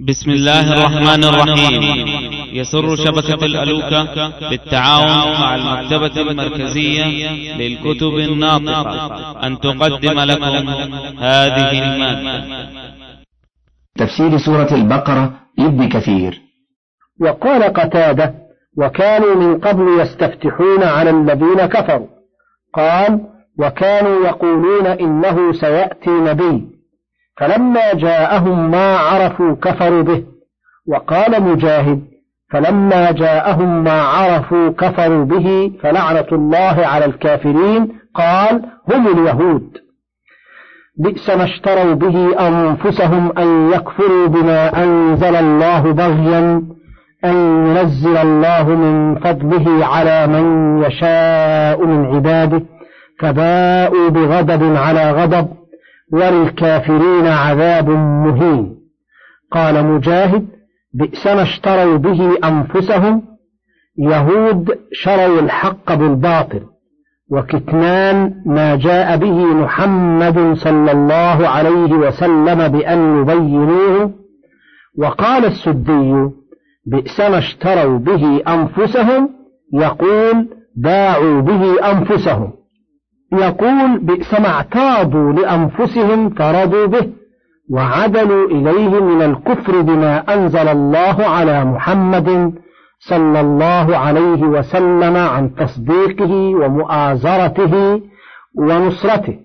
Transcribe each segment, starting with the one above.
بسم الله الرحمن الرحيم. يسر شبكة الألوكة بالتعاون مع المكتبة المركزية للكتب الناطقة. أن تقدم لكم هذه المادة. تفسير سورة البقرة لابن كثير. وقال قتادة وكانوا من قبل يستفتحون على الذين كفروا. قال وكانوا يقولون إنه سيأتي نبي. فلما جاءهم ما عرفوا كفروا به. وقال مجاهد فلما جاءهم ما عرفوا كفروا به فلعنة الله على الكافرين. قال هم اليهود. بئس ما اشتروا به أنفسهم أن يكفروا بما أنزل الله بغيا أن ينزل الله من فضله على من يشاء من عباده فباءوا بغضب على غضب. وللكافرين عذاب مهين. قال مجاهد بئس ما اشتروا به أنفسهم يهود شروا الحق بالباطل وكتمان ما جاء به محمد صلى الله عليه وسلم بأن يبينوه. وقال السدي بئس ما اشتروا به أنفسهم يقول باعوا به أنفسهم. يقول بئس ما اعتاضوا لأنفسهم فرضوا به وعدلوا إليه من الكفر بما أنزل الله على محمد صلى الله عليه وسلم عن تصديقه ومؤازرته ونصرته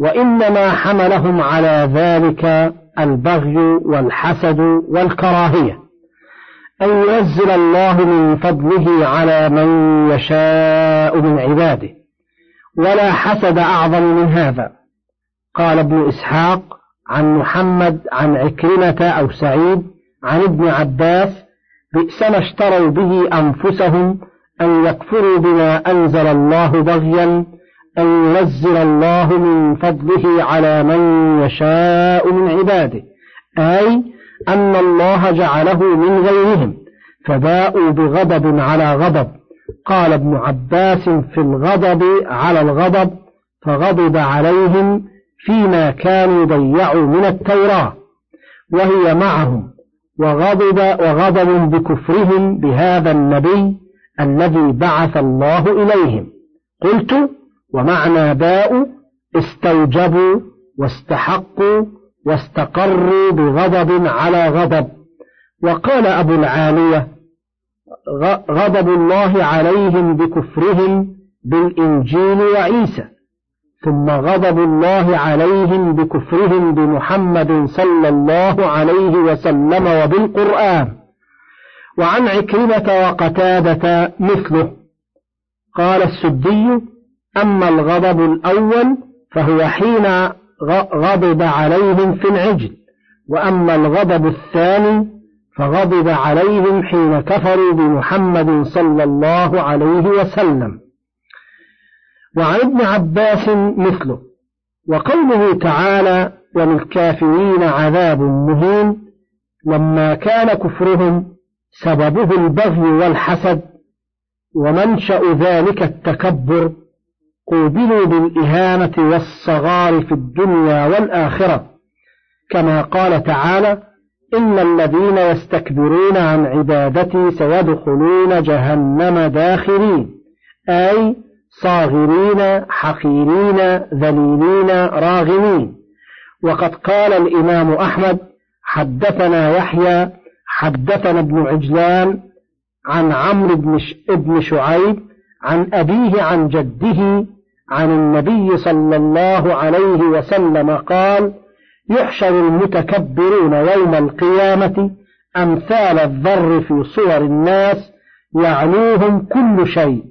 وإنما حملهم على ذلك البغي والحسد والكراهية. أن ينزل الله من فضله على من يشاء من عباده. ولا حسد أعظم من هذا. قال ابن إسحاق عن محمد عن عكرمة أو سعيد عن ابن عباس بئس ما اشتروا به أنفسهم أن يكفروا بما أنزل الله بغيا أن ينزل الله من فضله على من يشاء من عباده أي أن الله جعله من غيرهم فباءوا بغضب على غضب قال ابن عباس في الغضب على الغضب فغضب عليهم فيما كانوا ضيعوا من التوراة وهي معهم وغضب وغضب بكفرهم بهذا النبي الذي بعث الله إليهم. قلت ومعنى باء استوجبوا واستحقوا واستقروا بغضب على غضب. وقال أبو العالية غضب الله عليهم بكفرهم بالإنجيل وعيسى. ثم غضب الله عليهم بكفرهم بمحمد صلى الله عليه وسلم وبالقرآن. وعن عكرمة وقتادة مثله. قال السدي أما الغضب الأول فهو حين غضب عليهم في العجل. وأما الغضب الثاني فغضب عليهم حين كفروا بمحمد صلى الله عليه وسلم. وعن ابن عباس مثله وقوله تعالى وللكافرين عذاب مهين لما كان كفرهم سببه البغي والحسد ومنشأ ذلك التكبر قوبلوا بالإهانة والصغار في الدنيا والآخرة كما قال تعالى إن الذين يستكبرون عن عبادتي سيدخلون جهنم داخرين. أي صاغرين حقيرين ذليلين راغمين. وقد قال الإمام أحمد حدثنا يحيى حدثنا ابن عجلان عن عمرو بن شعيب عن أبيه عن جده عن النبي صلى الله عليه وسلم قال يحشر المتكبرون يوم القيامة أمثال الذر في صور الناس يعلوهم كل شيء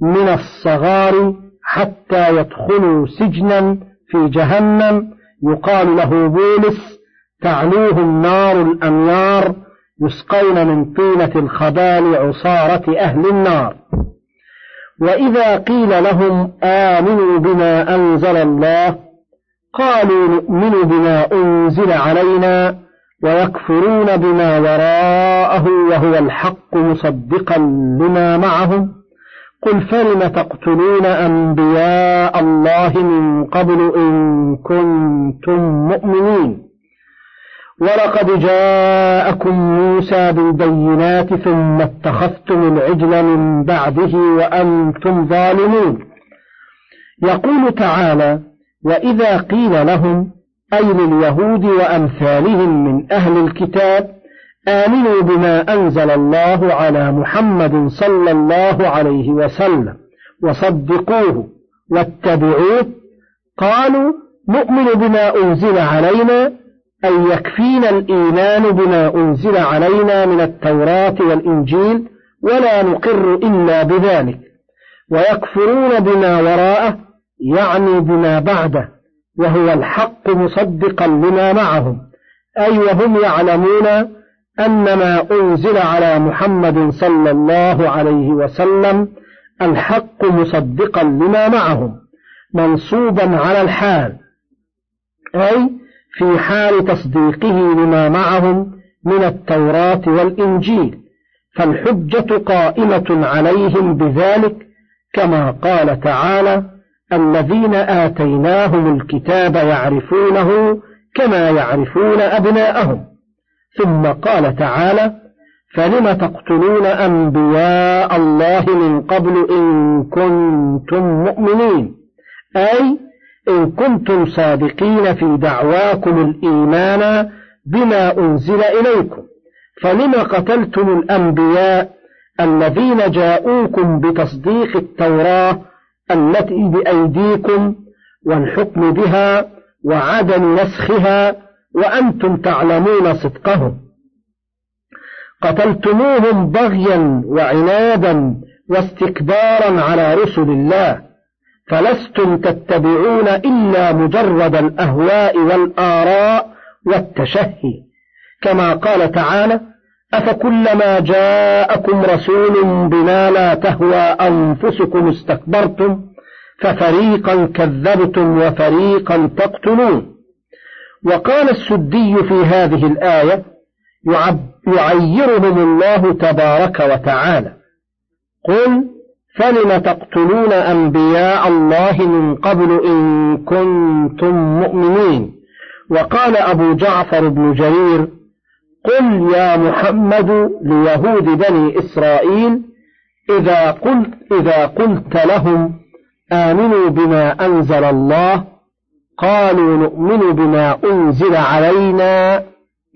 من الصغار حتى يدخلوا سجنا في جهنم يقال له بولس تعلوهم نار الأنيار يسقون من طينة الخبال عصارة أهل النار. وإذا قيل لهم آمنوا بما أنزل الله قالوا نؤمن بما أنزل علينا ويكفرون بما وراءه وهو الحق مصدقا لما معهم. قل فلم تقتلون أنبياء الله من قبل إن كنتم مؤمنين؟ ولقد جاءكم موسى بالبينات ثم اتخذتم العجل من بعده وأنتم ظالمون. يقول تعالى وإذا قيل لهم أي لليهود وأمثالهم من أهل الكتاب آمنوا بما أنزل الله على محمد صلى الله عليه وسلم وصدقوه واتبعوه قالوا نؤمن بما أنزل علينا أي يكفينا الإيمان بما أنزل علينا من التوراة والإنجيل ولا نقر إلا بذلك ويكفرون بما وراءه يعني بما بعده وهو الحق مصدقا لما معهم أي وهم يعلمون أن ما أنزل على محمد صلى الله عليه وسلم الحق مصدقا لما معهم منصوبا على الحال أي في حال تصديقه لما معهم من التوراة والإنجيل فالحجة قائمة عليهم بذلك كما قال تعالى الذين آتيناهم الكتاب يعرفونه كما يعرفون أبناءهم. ثم قال تعالى فلم تقتلون أنبياء الله من قبل إن كنتم مؤمنين؟ أي إن كنتم صادقين في دعواكم الإيمان بما أنزل إليكم. فلم قتلتم الأنبياء الذين جاءوكم بتصديق التوراة التي بأيديكم والحكم بها وعدم نسخها وأنتم تعلمون صدقهم. قتلتموهم بغيا وعنادا واستكبارا على رسل الله فلستم تتبعون إلا مجرد الأهواء والآراء والتشهي كما قال تعالى أفكلما جاءكم رسول بما لا تهوى أنفسكم استكبرتم ففريقا كذبتم وفريقا تقتلون. وقال السدي في هذه الآية يعيرهم الله تبارك وتعالى. قل فلم تقتلون أنبياء الله من قبل إن كنتم مؤمنين؟ وقال أبو جعفر بن جرير قل يا محمد ليهود بني إسرائيل إذا قلت, إذا قلت لهم آمنوا بما أنزل الله قالوا نؤمن بما أنزل علينا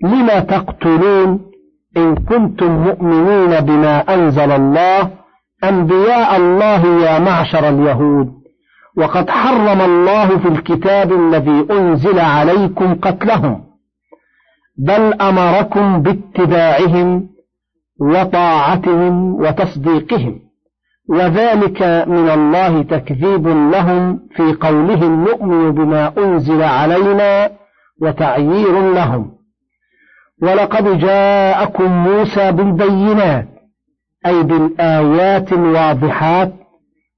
لم تقتلون إن كنتم مؤمنين بما أنزل الله أنبياء الله يا معشر اليهود وقد حرم الله في الكتاب الذي أنزل عليكم قتلهم بل أمركم باتباعهم وطاعتهم وتصديقهم وذلك من الله تكذيب لهم في قولهم نؤمن بما أنزل علينا وتعيير لهم. ولقد جاءكم موسى بالبينات أي بالآيات الواضحات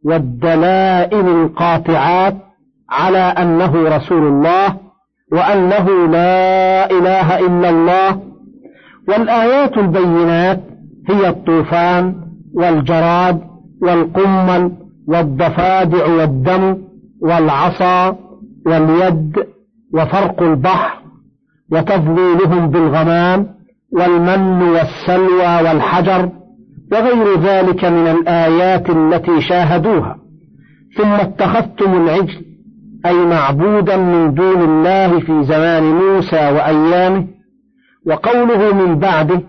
والدلائل القاطعات على أنه رسول الله وأنه لا إله إلا الله. والآيات البينات هي الطوفان والجراد والقمل والضفادع والدم والعصا واليد وفرق البحر وتفضيلهم بالغمام والمن والسلوى والحجر وغير ذلك من الآيات التي شاهدوها. ثم اتخذتم العجل أي معبودا من دون الله في زمان موسى وأيامه وقوله من بعده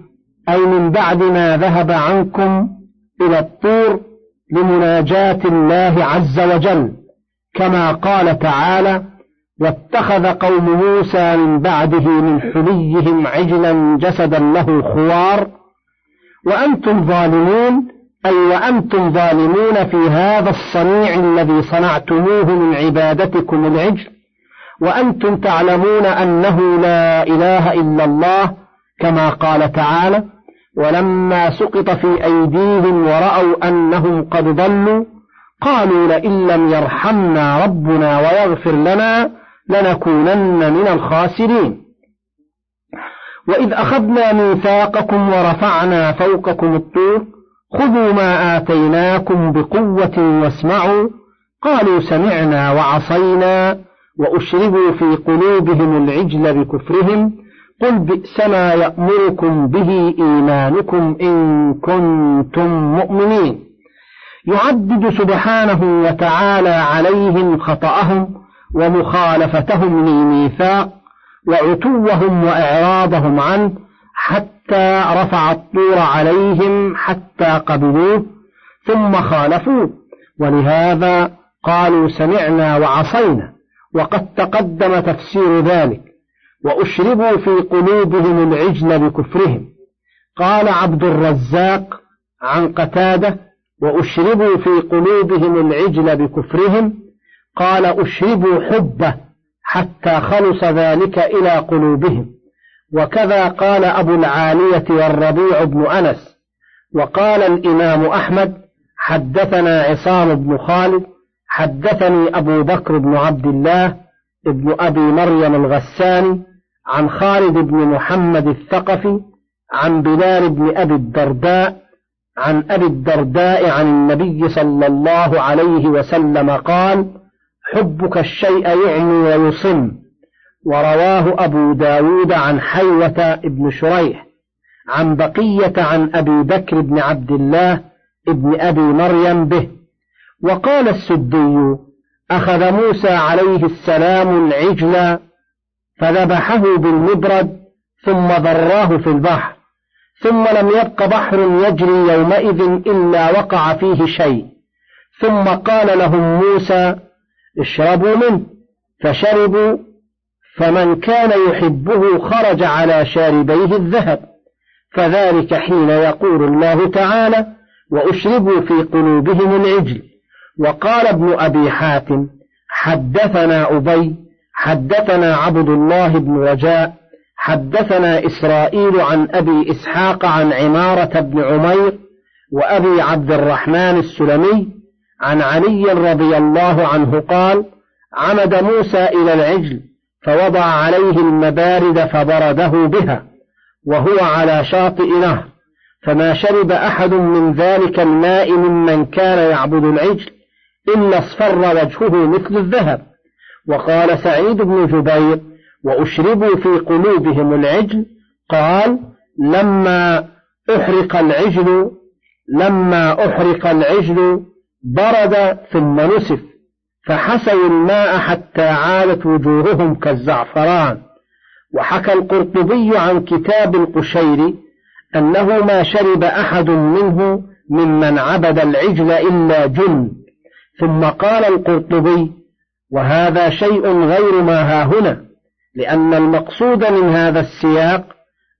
أي من بعد ما ذهب عنكم إلى الطور لمناجاة الله عز وجل كما قال تعالى واتخذ قوم موسى من بعده من حليهم عجلا جسدا له خوار وأنتم ظالمون أي وأنتم ظالمون في هذا الصنيع الذي صنعتموه من عبادتكم العجل وأنتم تعلمون أنه لا إله إلا الله كما قال تعالى ولما سقط في أيديهم ورأوا أنهم قد ضلوا قالوا لئن لم يرحمنا ربنا ويغفر لنا لنكونن من الخاسرين وإذ أخذنا ميثاقكم ورفعنا فوقكم الطور خذوا ما آتيناكم بقوة واسمعوا. قالوا سمعنا وعصينا وأشربوا في قلوبهم العجل بكفرهم. قل بئس ما يأمركم به إيمانكم إن كنتم مؤمنين. يعدد سبحانه وتعالى عليهم خطأهم ومخالفتهم للميثاق وعتوهم وإعراضهم عنه حتى رفع الطور عليهم حتى قبلوه ثم خالفوه. ولهذا قالوا سمعنا وعصينا وقد تقدم تفسير ذلك. وأشربوا في قلوبهم العجل بكفرهم. قال عبد الرزاق عن قتادة وأشربوا في قلوبهم العجل بكفرهم. قال أشربوا حبة حتى خلص ذلك إلى قلوبهم. وكذا قال أبو العالية والربيع بن أنس وقال الإمام أحمد حدثنا عصام بن خالد حدثني أبو بكر بن عبد الله ابن أبي مريم الغساني عن خالد بن محمد الثقفي عن بلال بن أبي الدرداء عن أبي الدرداء عن النبي صلى الله عليه وسلم قال حبك الشيء يعمي ويصم. ورواه أبو داود عن حيوة بن شريح عن بقية عن أبي بكر بن عبد الله ابن أبي مريم به. وقال السدي أخذ موسى عليه السلام العجل فذبحه بالمبرد ثم ذراه في البحر ثم لم يبق بحر يجري يومئذ إلا وقع فيه شيء. ثم قال لهم موسى اشربوا منه فشربوا فمن كان يحبه خرج على شاربيه الذهب. فذلك حين يقول الله تعالى وأشربوا في قلوبهم العجل وقال ابن أبي حاتم حدثنا أبي حدثنا عبد الله بن رجاء حدثنا إسرائيل عن أبي إسحاق عن عمارة بن عمير وأبي عبد الرحمن السلمي عن علي رضي الله عنه قال عمد موسى إلى العجل فوضع عليه المبارد فبرده بها وهو على شاطئ نهر فما شرب أحد من ذلك الماء ممن كان يعبد العجل إلا اصفر وجهه مثل الذهب. وقال سعيد بن جبير وأشربوا في قلوبهم العجل قال لما أحرق العجل لما أحرق العجل برد ثم نسف. فحسوا الماء حتى عادت وجوههم كالزعفران. وحكى القرطبي عن كتاب القشيري أنه ما شرب أحد منه ممن عبد العجل إلا جن. ثم قال القرطبي وهذا شيء غير ما ها هنا لأن المقصود من هذا السياق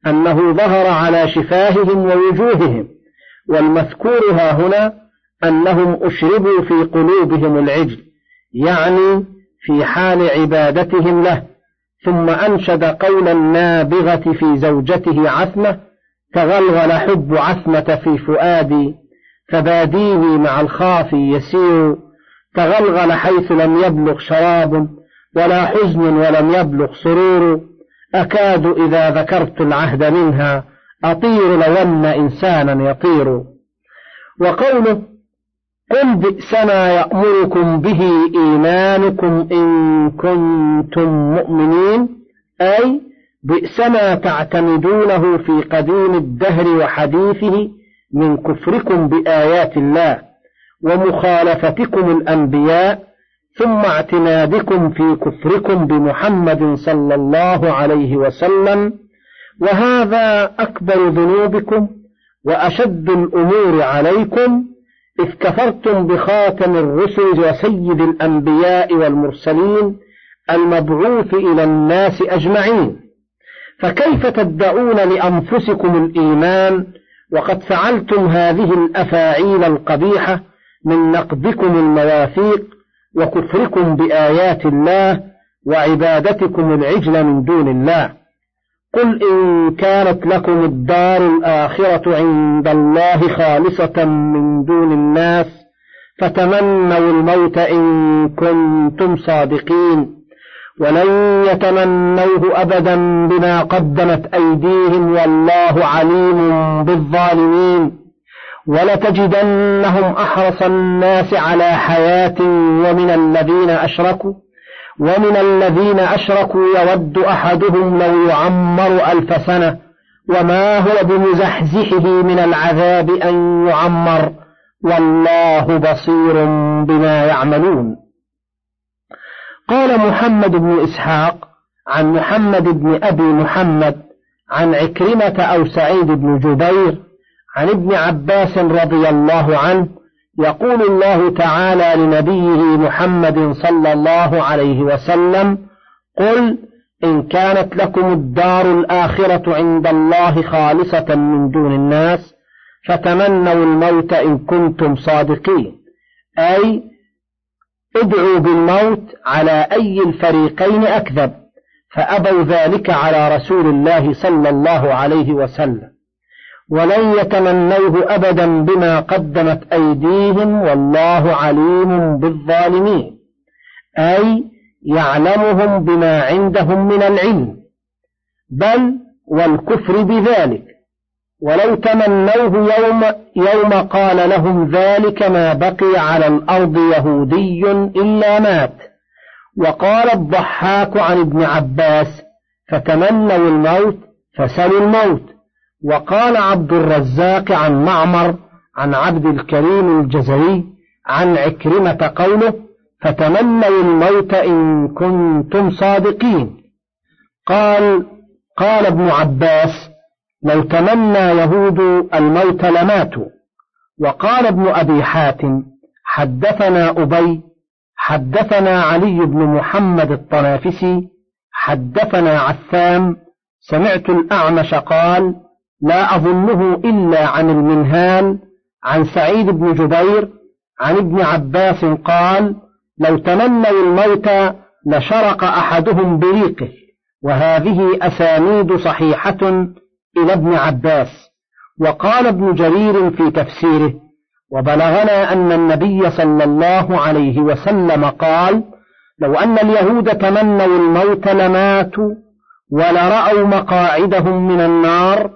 أنه ظهر على شفاههم ووجوههم والمذكور ها هنا أنهم أشربوا في قلوبهم العجل. يعني في حال عبادتهم له ثم أنشد قول النابغة في زوجته عثمة تغلغل حب عثمة في فؤادي فباديه مع الخافي يسير تغلغل حيث لم يبلغ شراب ولا حزن ولم يبلغ سرور أكاد إذا ذكرت العهد منها أطير لو أن إنسانا يطير. وقوله قل بئس ما يأمركم به إيمانكم إن كنتم مؤمنين. أي بئس ما تعتمدونه في قديم الدهر وحديثه من كفركم بآيات الله ومخالفتكم الأنبياء ثم اعتمادكم في كفركم بمحمد صلى الله عليه وسلم. وهذا أكبر ذنوبكم وأشد الأمور عليكم. إذ كفرتم بخاتم الرسل وسيد الأنبياء والمرسلين المبعوث إلى الناس أجمعين. فكيف تدعون لأنفسكم الإيمان وقد فعلتم هذه الأفاعيل القبيحة من نقدكم المواثيق وكفركم بآيات الله وعبادتكم العجل من دون الله؟ قل إن كانت لكم الدار الآخرة عند الله خالصة من دون الناس فتمنوا الموت إن كنتم صادقين ولن يتمنوه أبدا بما قدمت أيديهم والله عليم بالظالمين ولتجدنهم أحرص الناس على حياة ومن الذين أشركوا ومن الذين أشركوا يود أحدهم لو يعمر ألف سنة وما هو بمزحزحه من العذاب أن يعمر والله بصير بما يعملون. قال محمد بن إسحاق عن محمد بن أبي محمد عن عكرمة أو سعيد بن جبير عن ابن عباس رضي الله عنه يقول الله تعالى لنبيه محمد صلى الله عليه وسلم قل إن كانت لكم الدار الآخرة عند الله خالصة من دون الناس فتمنوا الموت إن كنتم صادقين. أي ادعوا بالموت على أي الفريقين أكذب فأبوا ذلك على رسول الله صلى الله عليه وسلم. ولن يتمنوه أبدا بما قدمت أيديهم والله عليم بالظالمين. أي يعلمهم بما عندهم من العلم. بل والكفر بذلك. ولو تمنوه يوم, يوم قال لهم ذلك ما بقي على الأرض يهودي إلا مات. وقال الضحاك عن ابن عباس فتمنوا الموت فسلوا الموت. وقال عبد الرزاق عن معمر عن عبد الكريم الجزري عن عكرمة قوله فتمنوا الموت إن كنتم صادقين قال قال ابن عباس لو تمنى يهود الموت لماتوا وقال ابن أبي حاتم حدثنا أبي حدثنا علي بن محمد الطنافسي حدثنا عثام سمعت الأعمش قال لا أظنه إلا عن المنهال عن سعيد بن جبير عن ابن عباس قال لو تمنوا الموت لشرق أحدهم بريقه وهذه أسانيد صحيحة إلى ابن عباس وقال ابن جرير في تفسيره وبلغنا أن النبي صلى الله عليه وسلم قال لو أن اليهود تمنوا الموت لماتوا ولرأوا مقاعدهم من النار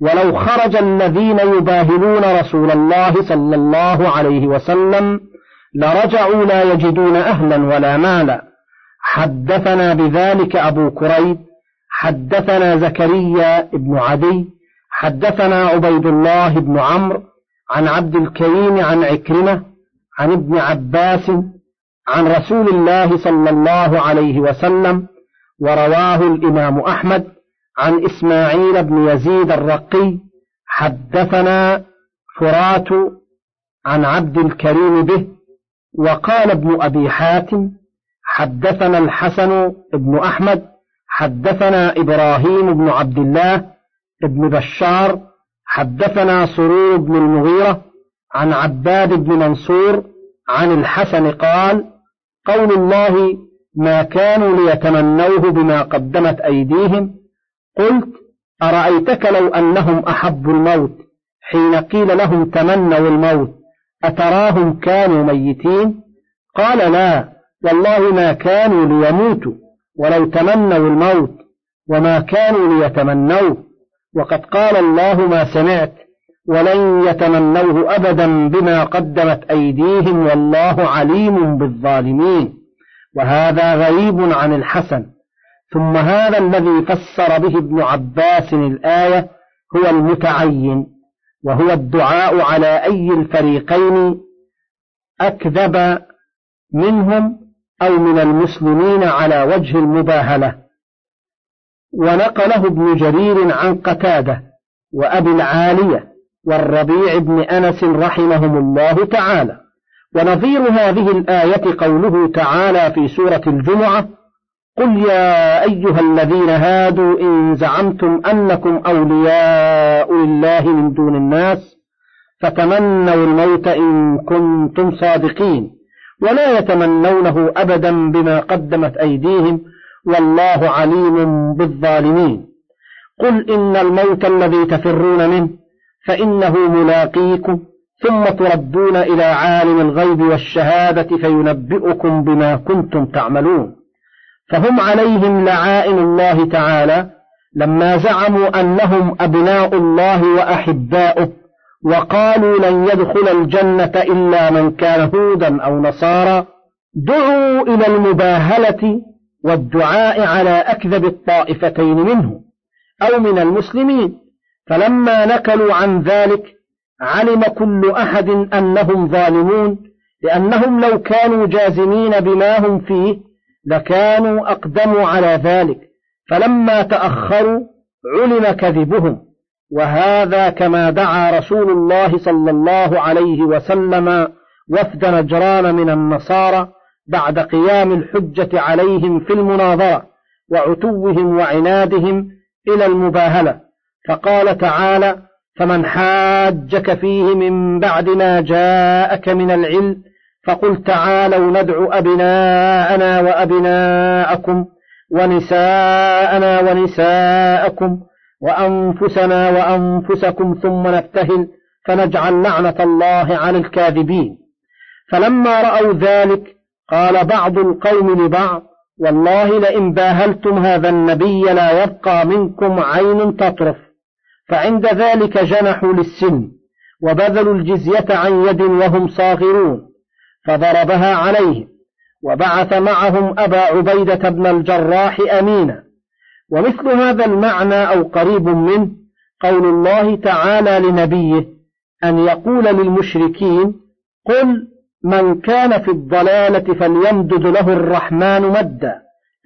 ولو خرج الذين يباهلون رسول الله صلى الله عليه وسلم لرجعوا لا يجدون أهلا ولا مالا. حدثنا بذلك أبو كريب حدثنا زكريا بن عدي حدثنا عبيد الله بن عمرو عن عبد الكريم عن عكرمة عن ابن عباس عن رسول الله صلى الله عليه وسلم ورواه الإمام أحمد. عن إسماعيل بن يزيد الرقي حدثنا فرات عن عبد الكريم به وقال ابن أبي حاتم حدثنا الحسن بن أحمد حدثنا إبراهيم بن عبد الله بن بشار حدثنا سرور بن المغيرة عن عباد بن منصور عن الحسن قال قول الله ما كانوا ليتمنوه بما قدمت أيديهم قلت أرأيتك لو أنهم أحبوا الموت حين قيل لهم تمنوا الموت أتراهم كانوا ميتين؟ قال لا والله ما كانوا ليموتوا ولو تمنوا الموت وما كانوا ليتمنوه. وقد قال الله ما سمعت ولن يتمنوه أبدا بما قدمت أيديهم والله عليم بالظالمين. وهذا غريب عن الحسن. ثم هذا الذي فسر به ابن عباس الآية هو المتعين وهو الدعاء على أي الفريقين أكذب منهم أو من المسلمين على وجه المباهلة. ونقله ابن جرير عن قتادة وأبي العالية والربيع بن أنس رحمهم الله تعالى. ونظير هذه الآية قوله تعالى في سورة الجمعة قل يا أيها الذين هادوا إن زعمتم أنكم أولياء لله من دون الناس فتمنوا الموت إن كنتم صادقين ولا يتمنونه أبدا بما قدمت أيديهم والله عليم بالظالمين. قل إن الموت الذي تفرون منه فإنه ملاقيكم ثم تردون إلى عالم الغيب والشهادة فينبئكم بما كنتم تعملون. فهم عليهم لعائن الله تعالى لما زعموا أنهم أبناء الله وأحباؤه وقالوا لن يدخل الجنة إلا من كان هودا أو نصارى. دعوا إلى المباهلة والدعاء على أكذب الطائفتين منه أو من المسلمين. فلما نكلوا عن ذلك علم كل أحد أنهم ظالمون لأنهم لو كانوا جازمين بما هم فيه لكانوا أقدموا على ذلك. فلما تأخروا علم كذبهم. وهذا كما دعا رسول الله صلى الله عليه وسلم وفد نجران من النصارى بعد قيام الحجة عليهم في المناظرة وعتوهم وعنادهم إلى المباهلة. فقال تعالى فمن حاجك فيه من بعد ما جاءك من العلم فقل تعالوا ندعو أبناءنا وأبناءكم ونساءنا ونساءكم وأنفسنا وأنفسكم ثم نبتهل فنجعل لعنة الله على الكاذبين. فلما رأوا ذلك قال بعض القوم لبعض والله لئن باهلتم هذا النبي لا يبقى منكم عين تطرف. فعند ذلك جنحوا للسن وبذلوا الجزية عن يد وهم صاغرون. فضربها عليهم وبعث معهم أبا عبيدة بن الجراح أمينا. ومثل هذا المعنى أو قريب منه قول الله تعالى لنبيه أن يقول للمشركين قل من كان في الضلالة فليمدد له الرحمن مدا.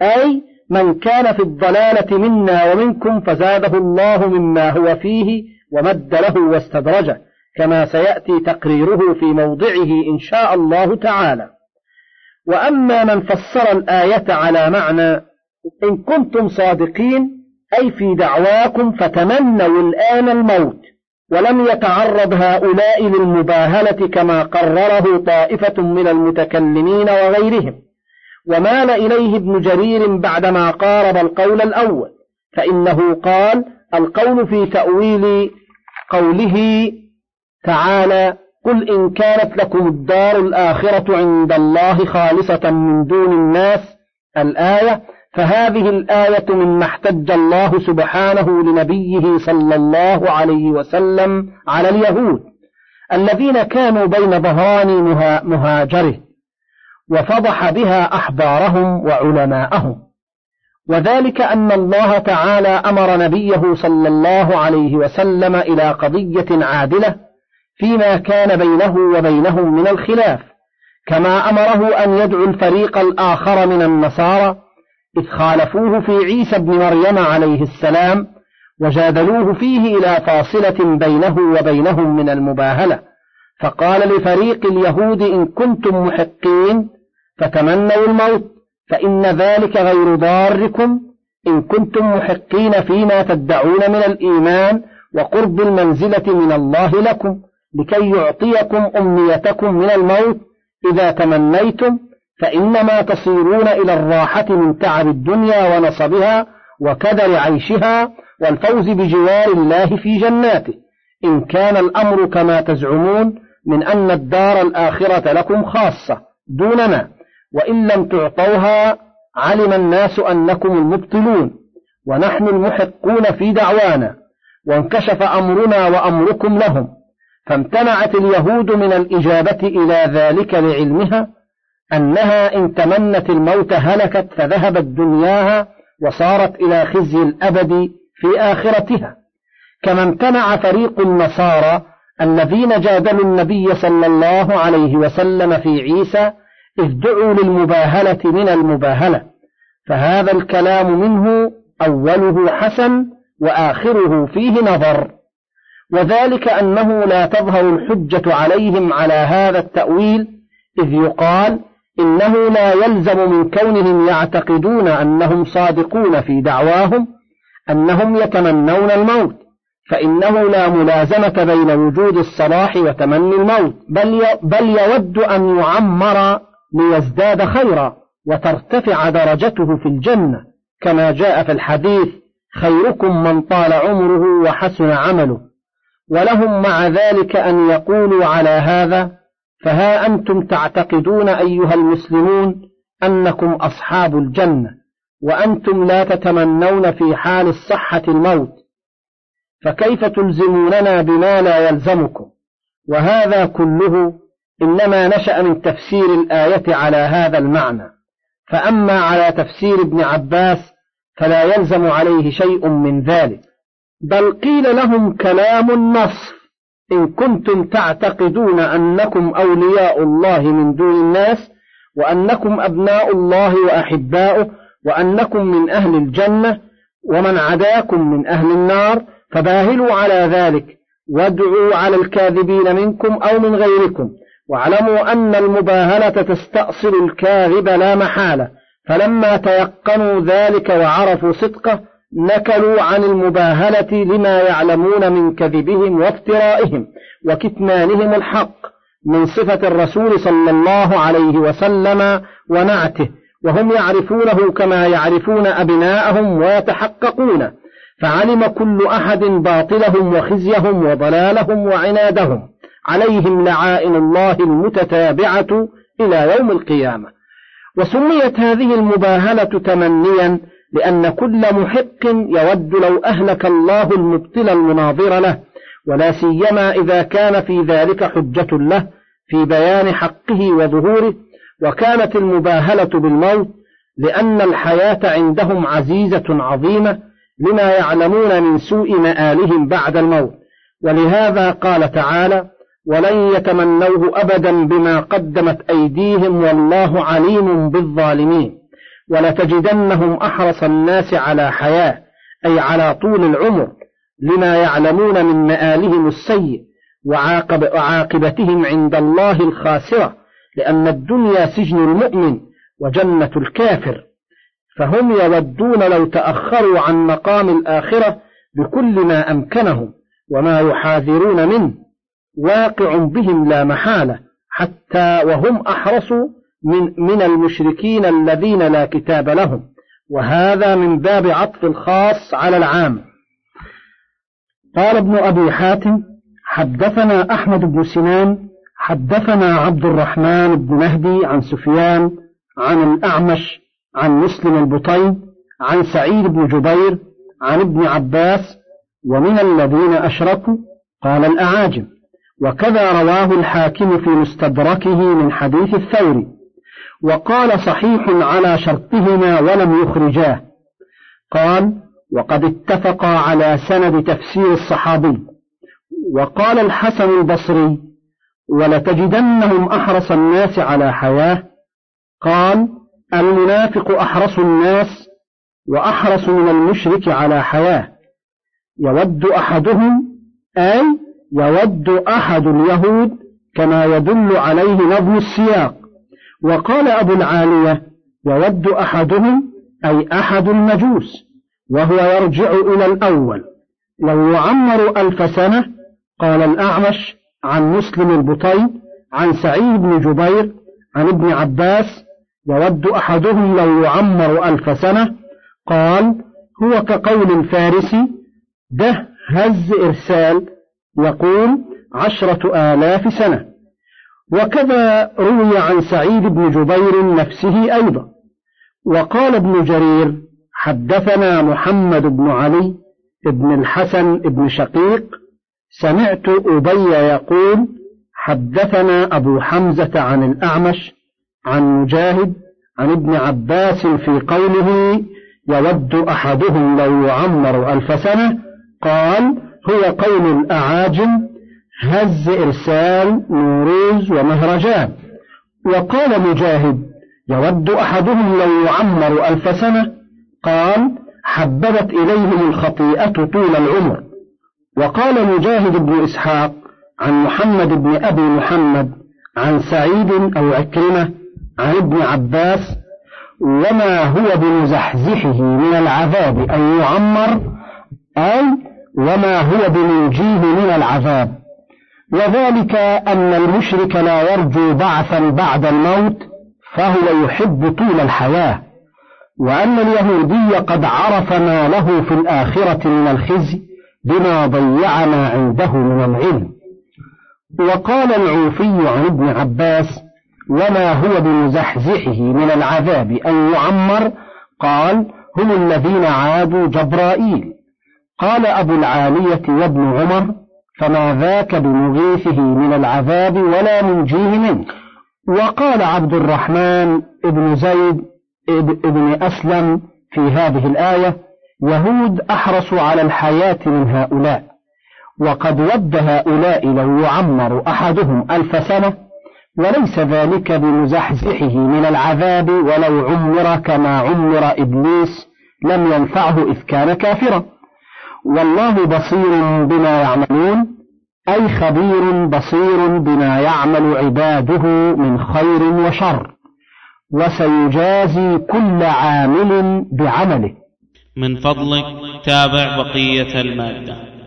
أي من كان في الضلالة منا ومنكم فزاده الله مما هو فيه ومد له واستدرجه. كما سيأتي تقريره في موضعه إن شاء الله تعالى. وأما من فسر الآية على معنى إن كنتم صادقين أي في دعواكم فتمنوا الآن الموت ولم يتعرض هؤلاء للمباهلة كما قرره طائفة من المتكلمين وغيرهم. ومال إليه ابن جرير بعدما قارب القول الأول فإنه قال القول في تأويل قوله تعالى قل إن كانت لكم الدار الآخرة عند الله خالصة من دون الناس الآية فهذه الآية مما احتج الله سبحانه لنبيه صلى الله عليه وسلم على اليهود الذين كانوا بين ظهران مهاجره وفضح بها أحبارهم وعلماءهم. وذلك أن الله تعالى أمر نبيه صلى الله عليه وسلم إلى قضية عادلة فيما كان بينه وبينهم من الخلاف كما أمره أن يدعو الفريق الآخر من النصارى إذ خالفوه في عيسى ابن مريم عليه السلام وجادلوه فيه إلى فاصلة بينه وبينهم من المباهلة. فقال لفريق اليهود إن كنتم محقين فتمنوا الموت فإن ذلك غير ضاركم إن كنتم محقين فيما تدعون من الإيمان وقرب المنزلة من الله لكم. لكي يعطيكم أمنيتكم من الموت إذا تمنيتم فإنما تصيرون إلى الراحة من تعب الدنيا ونصبها وكدر عيشها والفوز بجوار الله في جناته. إن كان الأمر كما تزعمون من أن الدار الآخرة لكم خاصة دوننا وإن لم تعطوها علم الناس أنكم المبطلون ونحن المحقون في دعوانا وانكشف أمرنا وأمركم لهم. فامتنعت اليهود من الإجابة إلى ذلك لعلمها أنها إن تمنت الموت هلكت فذهبت دنياها وصارت إلى خزي الأبد في آخرتها. كما امتنع فريق النصارى الذين جادلوا النبي صلى الله عليه وسلم في عيسى إذ دعوا للمباهلة من المباهلة. فهذا الكلام منه أوله حسن وآخره فيه نظر. وذلك أنه لا تظهر الحجة عليهم على هذا التأويل إذ يقال إنه لا يلزم من كونهم يعتقدون أنهم صادقون في دعواهم أنهم يتمنون الموت فإنه لا ملازمة بين وجود الصلاح وتمني الموت بل, بل يود أن يعمر ليزداد خيرا وترتفع درجته في الجنة. كما جاء في الحديث خيركم من طال عمره وحسن عمله. ولهم مع ذلك أن يقولوا على هذا فها أنتم تعتقدون أيها المسلمون أنكم أصحاب الجنة وأنتم لا تتمنون في حال الصحة الموت فكيف تلزموننا بما لا يلزمكم؟ وهذا كله إنما نشأ من تفسير الآية على هذا المعنى. فأما على تفسير ابن عباس فلا يلزم عليه شيء من ذلك. بل قيل لهم كلام النص. إن كنتم تعتقدون أنكم أولياء الله من دون الناس وأنكم أبناء الله وأحباؤه وأنكم من أهل الجنة ومن عداكم من أهل النار فباهلوا على ذلك. وادعوا على الكاذبين منكم أو من غيركم. واعلموا أن المباهلة تستأصل الكاذب لا محالة. فلما تيقنوا ذلك وعرفوا صدقه نكلوا عن المباهلة لما يعلمون من كذبهم وافترائهم وكتمانهم الحق من صفة الرسول صلى الله عليه وسلم ونعته وهم يعرفونه كما يعرفون أبناءهم ويتحققون. فعلم كل أحد باطلهم وخزيهم وضلالهم وعنادهم. عليهم لعائن الله المتتابعة إلى يوم القيامة. وسميت هذه المباهلة تمنيا لأن كل محق يود لو أهلك الله المبطل المناظر له ولا سيما إذا كان في ذلك حجة له في بيان حقه وظهوره وكانت المباهلة بالموت لأن الحياة عندهم عزيزة عظيمة لما يعلمون من سوء مآلهم بعد الموت. ولهذا قال تعالى ولن يتمنوه أبدا بما قدمت أيديهم والله عليم بالظالمين ولتجدنهم أحرص الناس على حياة أي على طول العمر لما يعلمون من مآلهم السيء وعاقب وعاقبتهم عند الله الخاسرة لأن الدنيا سجن المؤمن وجنة الكافر. فهم يودون لو تأخروا عن مقام الآخرة بكل ما أمكنهم وما يحاذرون منه واقع بهم لا محالة حتى وهم أحرص من, من المشركين الذين لا كتاب لهم. وهذا من باب عطف الخاص على العام. قال ابن أبي حاتم حدثنا أحمد بن سنان حدثنا عبد الرحمن بن مهدي عن سفيان عن الأعمش عن مسلم البطين عن سعيد بن جبير عن ابن عباس ومن الذين أشركوا قال الأعاجم. وكذا رواه الحاكم في مستدركه من حديث الثوري. وقال صحيح على شرطهما ولم يخرجاه. قال وقد اتفقا على سند تفسير الصحابي. وقال الحسن البصري ولتجدنهم أحرص الناس على حياة. قال المنافق أحرص الناس وأحرص من المشرك على حياة. يود أحدهم أي يود أحد اليهود كما يدل عليه نظم السياق. وقال أبو العالية يود أحدهم أي أحد المجوس وهو يرجع إلى الأول. لو يعمر ألف سنة قال الأعمش عن مسلم البطين عن سعيد بن جبير عن ابن عباس يود أحدهم لو يعمر ألف سنة قال هو كقول الفارسي ده هز إرسال يقول عشرة آلاف سنة. وكذا روي عن سعيد بن جبير نفسه أيضا. وقال ابن جرير حدثنا محمد بن علي بن الحسن بن شقيق سمعت أبي يقول حدثنا أبو حمزة عن الأعمش عن مجاهد عن ابن عباس في قوله يود أحدهم لو يعمر ألف سنة قال هو قول الأعاجم هز إرسال نوروز ومهرجان. وقال مجاهد يود أحدهم لو يعمر ألف سنة قال حببت إليهم الخطيئة طول العمر. وقال مجاهد بن إسحاق عن محمد بن أبي محمد عن سعيد أو عكرمة عن ابن عباس وما هو بمزحزحه من العذاب أن يعمر؟ أي وما هو بمنجيه من العذاب. وذلك أن المشرك لا يرجو بعثا بعد الموت فهو يحب طول الحياة. وأن اليهودي قد عرف ما له في الآخرة من الخزي بما ضيع ما عنده من العلم. وقال العوفي عن ابن عباس وما هو بمزحزحه من العذاب أن يعمر؟ قال هم الذين عادوا جبرائيل. قال أبو العالية وابن عمر فما ذاك بمغيثه من العذاب ولا منجيه منه. وقال عبد الرحمن ابن زيد ابن أسلم في هذه الآية يهود أحرص على الحياة من هؤلاء وقد ود هؤلاء لو يعمر أحدهم ألف سنة وليس ذلك بمزحزحه من العذاب ولو عمر كما عمر إبليس لم ينفعه إذ كان كافرا. والله بصير بما يعملون أي خبير بصير بما يعمل عباده من خير وشر. وسيجازي كل عامل بعمله. من فضلك تابع بقية المادة.